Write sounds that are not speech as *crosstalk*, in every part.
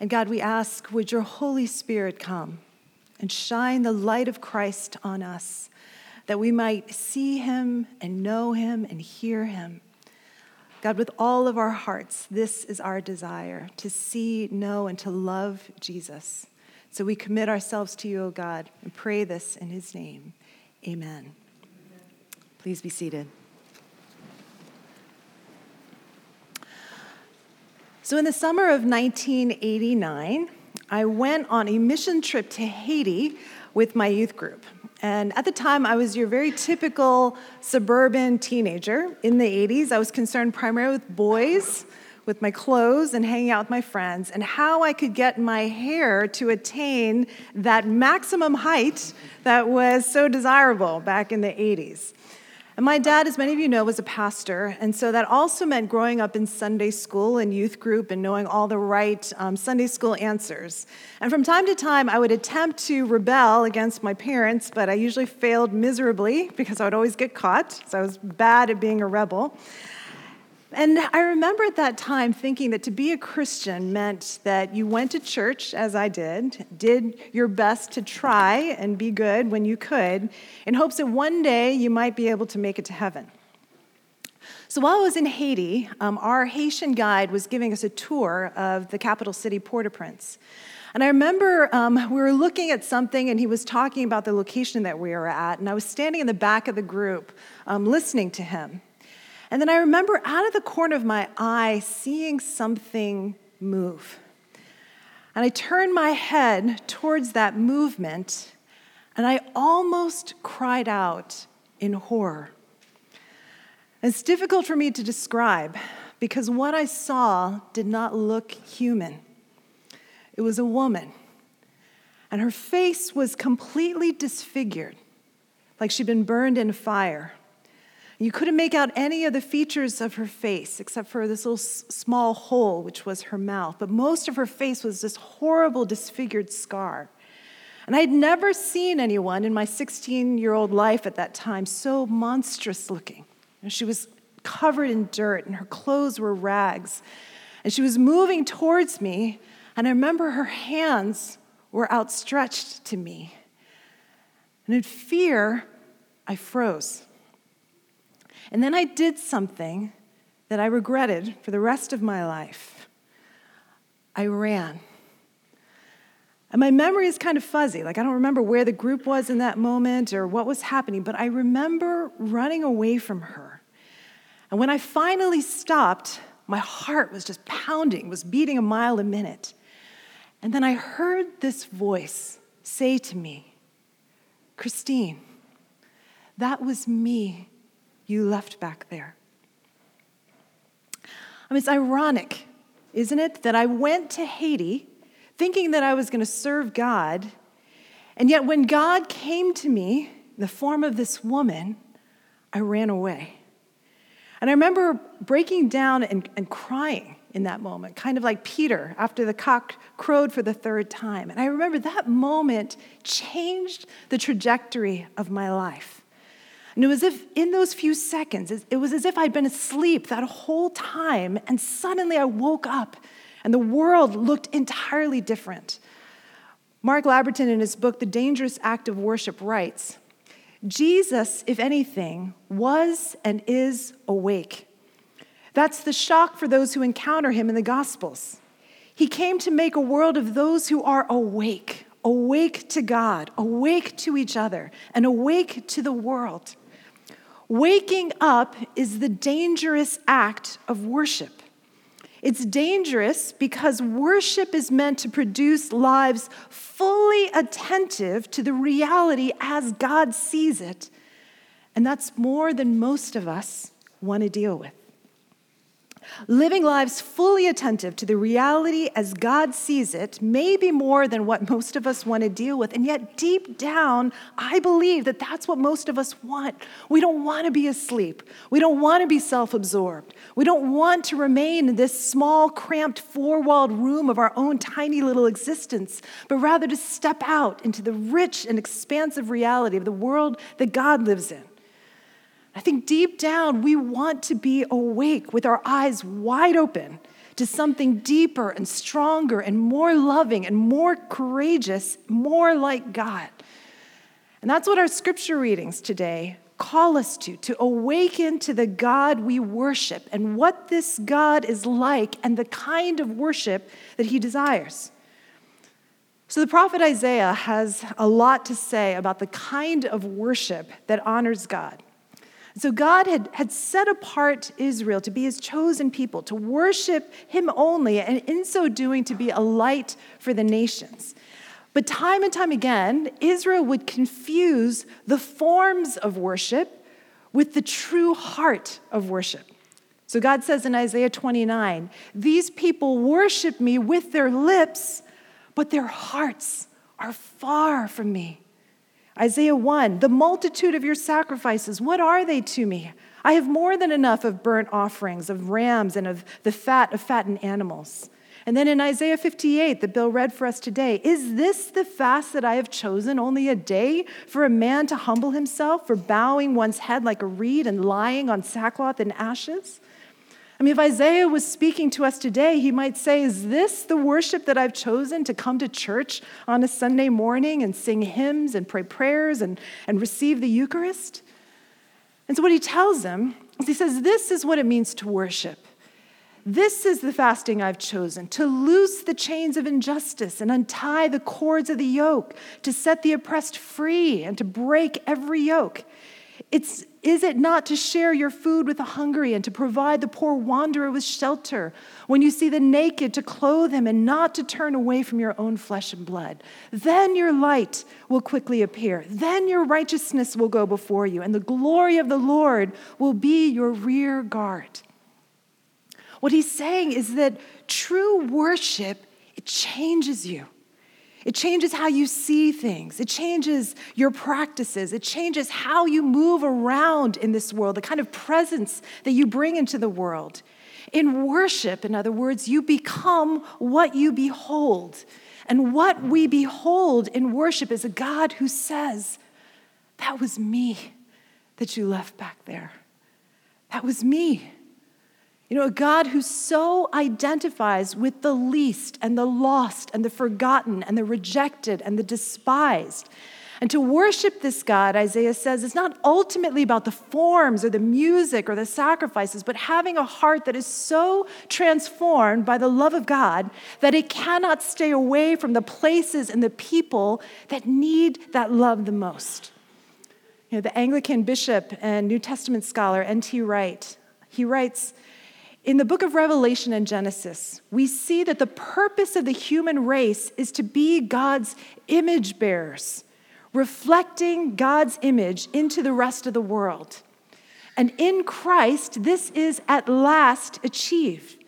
And God, we ask, would your Holy Spirit come and shine the light of Christ on us, that we might see him and know him and hear him. God, with all of our hearts, this is our desire to see, know, and to love Jesus. So we commit ourselves to you, O God, and pray this in his name. Amen. Please be seated. So, in the summer of 1989, I went on a mission trip to Haiti with my youth group. And at the time, I was your very typical suburban teenager in the 80s. I was concerned primarily with boys, with my clothes, and hanging out with my friends, and how I could get my hair to attain that maximum height that was so desirable back in the 80s. And my dad, as many of you know, was a pastor, and so that also meant growing up in Sunday school and youth group and knowing all the right um, Sunday school answers. And from time to time, I would attempt to rebel against my parents, but I usually failed miserably because I would always get caught, so I was bad at being a rebel. And I remember at that time thinking that to be a Christian meant that you went to church, as I did, did your best to try and be good when you could, in hopes that one day you might be able to make it to heaven. So while I was in Haiti, um, our Haitian guide was giving us a tour of the capital city, Port au Prince. And I remember um, we were looking at something, and he was talking about the location that we were at, and I was standing in the back of the group um, listening to him. And then I remember out of the corner of my eye seeing something move. And I turned my head towards that movement, and I almost cried out in horror. It's difficult for me to describe because what I saw did not look human. It was a woman, and her face was completely disfigured, like she'd been burned in fire. You couldn't make out any of the features of her face except for this little small hole, which was her mouth. But most of her face was this horrible, disfigured scar. And I'd never seen anyone in my 16 year old life at that time so monstrous looking. she was covered in dirt, and her clothes were rags. And she was moving towards me, and I remember her hands were outstretched to me. And in fear, I froze. And then I did something that I regretted for the rest of my life. I ran. And my memory is kind of fuzzy. Like, I don't remember where the group was in that moment or what was happening, but I remember running away from her. And when I finally stopped, my heart was just pounding, was beating a mile a minute. And then I heard this voice say to me, Christine, that was me you left back there. I mean, it's ironic, isn't it, that I went to Haiti thinking that I was going to serve God, and yet when God came to me in the form of this woman, I ran away. And I remember breaking down and, and crying in that moment, kind of like Peter after the cock crowed for the third time. And I remember that moment changed the trajectory of my life. And it was as if in those few seconds, it was as if I'd been asleep that whole time, and suddenly I woke up and the world looked entirely different. Mark Labberton, in his book, The Dangerous Act of Worship, writes Jesus, if anything, was and is awake. That's the shock for those who encounter him in the Gospels. He came to make a world of those who are awake, awake to God, awake to each other, and awake to the world. Waking up is the dangerous act of worship. It's dangerous because worship is meant to produce lives fully attentive to the reality as God sees it. And that's more than most of us want to deal with. Living lives fully attentive to the reality as God sees it may be more than what most of us want to deal with. And yet, deep down, I believe that that's what most of us want. We don't want to be asleep. We don't want to be self absorbed. We don't want to remain in this small, cramped, four walled room of our own tiny little existence, but rather to step out into the rich and expansive reality of the world that God lives in. I think deep down, we want to be awake with our eyes wide open to something deeper and stronger and more loving and more courageous, more like God. And that's what our scripture readings today call us to, to awaken to the God we worship and what this God is like and the kind of worship that he desires. So, the prophet Isaiah has a lot to say about the kind of worship that honors God. So, God had, had set apart Israel to be his chosen people, to worship him only, and in so doing, to be a light for the nations. But time and time again, Israel would confuse the forms of worship with the true heart of worship. So God says in Isaiah 29 These people worship me with their lips, but their hearts are far from me. Isaiah 1 The multitude of your sacrifices, what are they to me? I have more than enough of burnt offerings, of rams, and of the fat of fattened animals. And then in Isaiah 58, that Bill read for us today, is this the fast that I have chosen, only a day for a man to humble himself, for bowing one's head like a reed and lying on sackcloth and ashes? Mean, if Isaiah was speaking to us today, he might say, Is this the worship that I've chosen to come to church on a Sunday morning and sing hymns and pray prayers and, and receive the Eucharist? And so, what he tells them is he says, This is what it means to worship. This is the fasting I've chosen to loose the chains of injustice and untie the cords of the yoke, to set the oppressed free and to break every yoke. It's, is it not to share your food with the hungry and to provide the poor wanderer with shelter? When you see the naked, to clothe him and not to turn away from your own flesh and blood. Then your light will quickly appear. Then your righteousness will go before you, and the glory of the Lord will be your rear guard. What he's saying is that true worship, it changes you. It changes how you see things. It changes your practices. It changes how you move around in this world, the kind of presence that you bring into the world. In worship, in other words, you become what you behold. And what we behold in worship is a God who says, That was me that you left back there. That was me. You know, a God who so identifies with the least and the lost and the forgotten and the rejected and the despised. And to worship this God, Isaiah says, is not ultimately about the forms or the music or the sacrifices, but having a heart that is so transformed by the love of God that it cannot stay away from the places and the people that need that love the most. You know, the Anglican bishop and New Testament scholar N.T. Wright, he writes, in the book of Revelation and Genesis, we see that the purpose of the human race is to be God's image bearers, reflecting God's image into the rest of the world. And in Christ, this is at last achieved.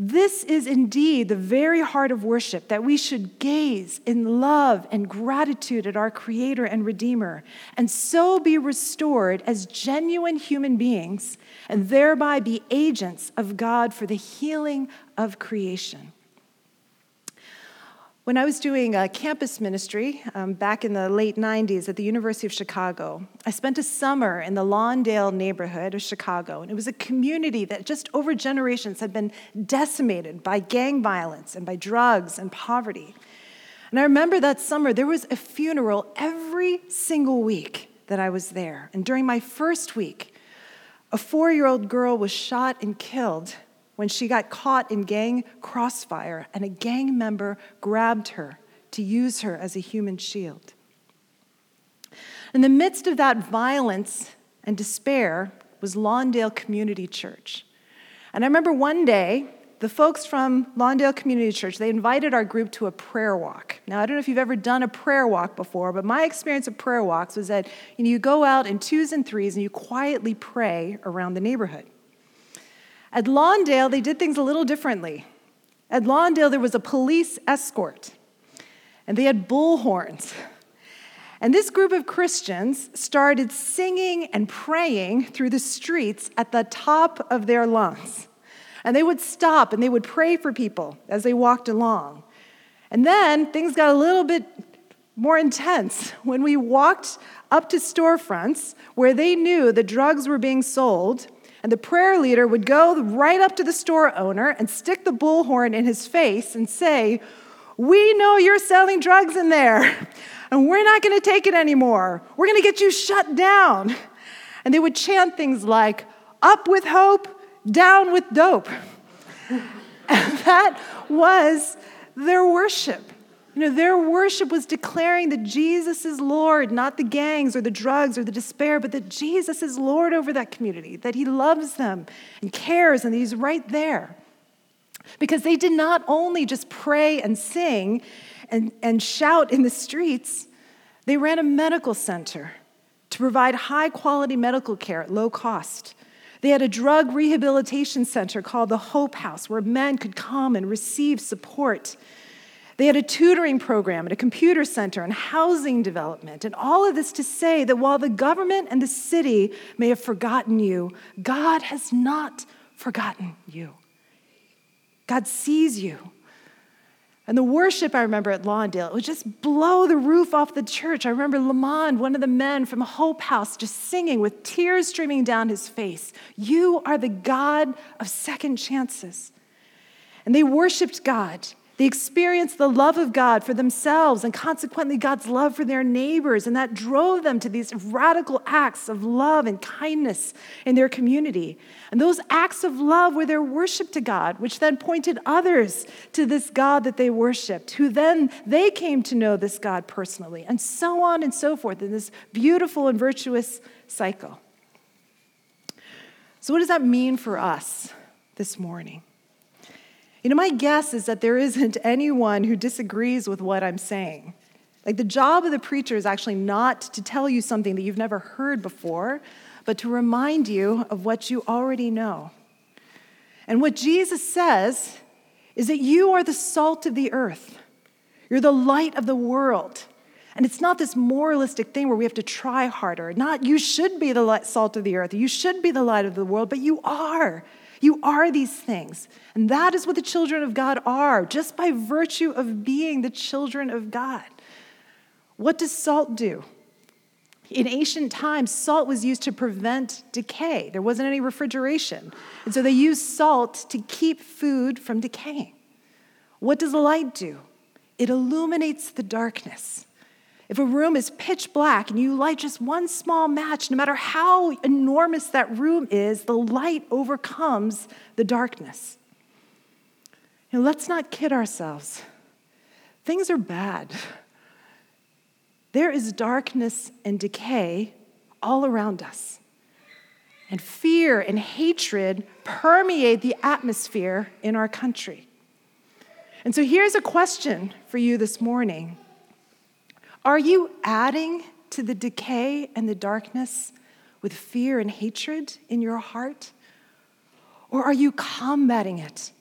This is indeed the very heart of worship that we should gaze in love and gratitude at our Creator and Redeemer, and so be restored as genuine human beings, and thereby be agents of God for the healing of creation. When I was doing a campus ministry um, back in the late 90s at the University of Chicago, I spent a summer in the Lawndale neighborhood of Chicago. And it was a community that just over generations had been decimated by gang violence and by drugs and poverty. And I remember that summer, there was a funeral every single week that I was there. And during my first week, a four year old girl was shot and killed when she got caught in gang crossfire and a gang member grabbed her to use her as a human shield. In the midst of that violence and despair was Lawndale Community Church. And I remember one day, the folks from Lawndale Community Church, they invited our group to a prayer walk. Now, I don't know if you've ever done a prayer walk before, but my experience of prayer walks was that you, know, you go out in twos and threes and you quietly pray around the neighborhood. At Lawndale, they did things a little differently. At Lawndale, there was a police escort, and they had bullhorns. And this group of Christians started singing and praying through the streets at the top of their lungs. And they would stop and they would pray for people as they walked along. And then things got a little bit more intense when we walked up to storefronts where they knew the drugs were being sold And the prayer leader would go right up to the store owner and stick the bullhorn in his face and say, We know you're selling drugs in there, and we're not going to take it anymore. We're going to get you shut down. And they would chant things like, Up with hope, down with dope. *laughs* And that was their worship. You know, their worship was declaring that Jesus is Lord, not the gangs or the drugs or the despair, but that Jesus is Lord over that community, that He loves them and cares, and He's right there. Because they did not only just pray and sing and, and shout in the streets, they ran a medical center to provide high quality medical care at low cost. They had a drug rehabilitation center called the Hope House where men could come and receive support. They had a tutoring program and a computer center and housing development, and all of this to say that while the government and the city may have forgotten you, God has not forgotten you. God sees you. And the worship I remember at Lawndale, it would just blow the roof off the church. I remember Lamond, one of the men from Hope House, just singing with tears streaming down his face You are the God of second chances. And they worshiped God. They experienced the love of God for themselves and consequently God's love for their neighbors. And that drove them to these radical acts of love and kindness in their community. And those acts of love were their worship to God, which then pointed others to this God that they worshiped, who then they came to know this God personally, and so on and so forth in this beautiful and virtuous cycle. So, what does that mean for us this morning? You know, my guess is that there isn't *laughs* anyone who disagrees with what I'm saying. Like, the job of the preacher is actually not to tell you something that you've never heard before, but to remind you of what you already know. And what Jesus says is that you are the salt of the earth, you're the light of the world. And it's not this moralistic thing where we have to try harder. Not you should be the salt of the earth, you should be the light of the world, but you are. You are these things. And that is what the children of God are, just by virtue of being the children of God. What does salt do? In ancient times, salt was used to prevent decay. There wasn't any refrigeration. And so they used salt to keep food from decaying. What does light do? It illuminates the darkness. If a room is pitch black and you light just one small match, no matter how enormous that room is, the light overcomes the darkness. You let's not kid ourselves. Things are bad. There is darkness and decay all around us. And fear and hatred permeate the atmosphere in our country. And so here's a question for you this morning are you adding to the decay and the darkness with fear and hatred in your heart? Or are you combating it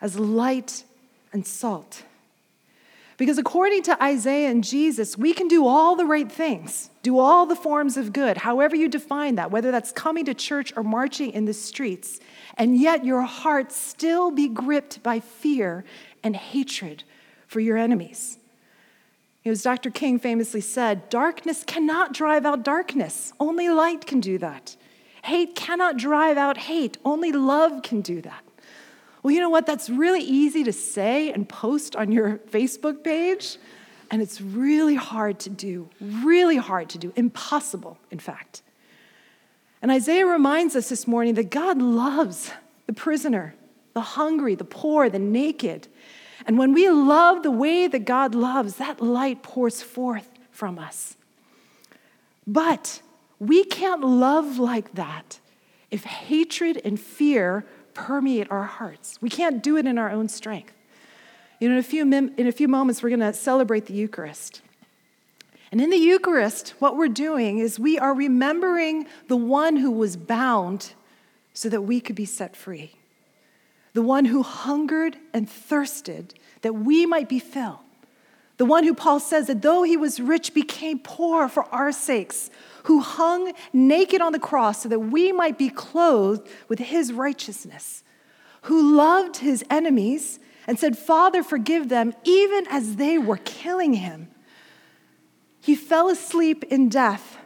as light and salt? Because according to Isaiah and Jesus, we can do all the right things, do all the forms of good, however you define that, whether that's coming to church or marching in the streets, and yet your heart still be gripped by fear and hatred for your enemies. As Dr. King famously said, darkness cannot drive out darkness. Only light can do that. Hate cannot drive out hate. Only love can do that. Well, you know what? That's really easy to say and post on your Facebook page, and it's really hard to do. Really hard to do. Impossible, in fact. And Isaiah reminds us this morning that God loves the prisoner, the hungry, the poor, the naked. And when we love the way that God loves, that light pours forth from us. But we can't love like that if hatred and fear permeate our hearts. We can't do it in our own strength. You know, in a few, in a few moments, we're going to celebrate the Eucharist. And in the Eucharist, what we're doing is we are remembering the one who was bound so that we could be set free the one who hungered and thirsted that we might be filled. The one who Paul says that though he was rich, became poor for our sakes, who hung naked on the cross so that we might be clothed with his righteousness, who loved his enemies and said, Father, forgive them, even as they were killing him. He fell asleep in death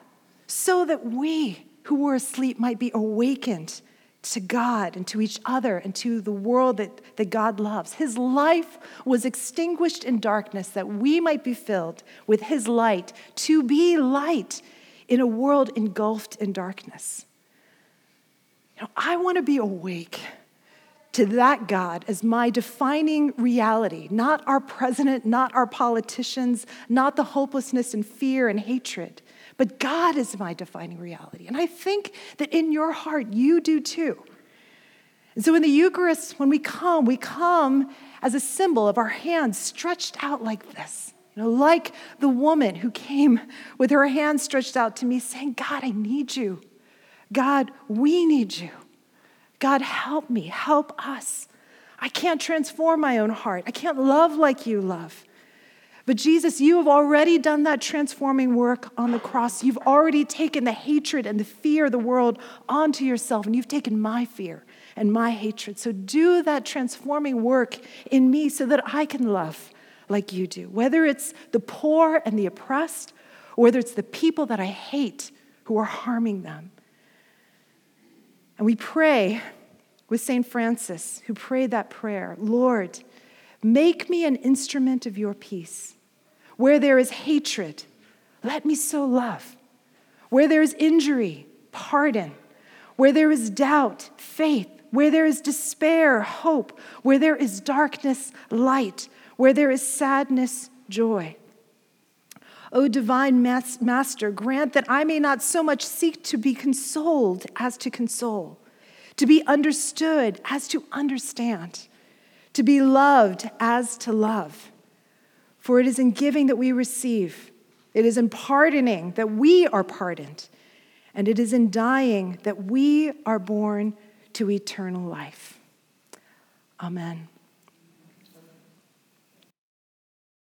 so that we who were asleep might be awakened to God and to each other and to the world that, that God loves. His life was extinguished in darkness that we might be filled with His light, to be light in a world engulfed in darkness. Know, I want to be awake to that God as my defining reality, not our president, not our politicians, not the hopelessness and fear and hatred, but God is my defining reality. And I think that in your heart, you do too. And so in the Eucharist, when we come, we come as a symbol of our hands stretched out like this. You know, like the woman who came with her hands stretched out to me, saying, God, I need you. God, we need you. God, help me, help us. I can't transform my own heart. I can't love like you love. But Jesus, you have already done that transforming work on the cross. You've already taken the hatred and the fear of the world onto yourself, and you've taken my fear and my hatred. So do that transforming work in me so that I can love like you do, whether it's the poor and the oppressed, or whether it's the people that I hate who are harming them. And we pray with St. Francis, who prayed that prayer Lord, make me an instrument of your peace. Where there is hatred, let me sow love. Where there is injury, pardon. Where there is doubt, faith. Where there is despair, hope. Where there is darkness, light. Where there is sadness, joy. O divine Master, grant that I may not so much seek to be consoled as to console, to be understood as to understand, to be loved as to love. For it is in giving that we receive, it is in pardoning that we are pardoned, and it is in dying that we are born to eternal life. Amen.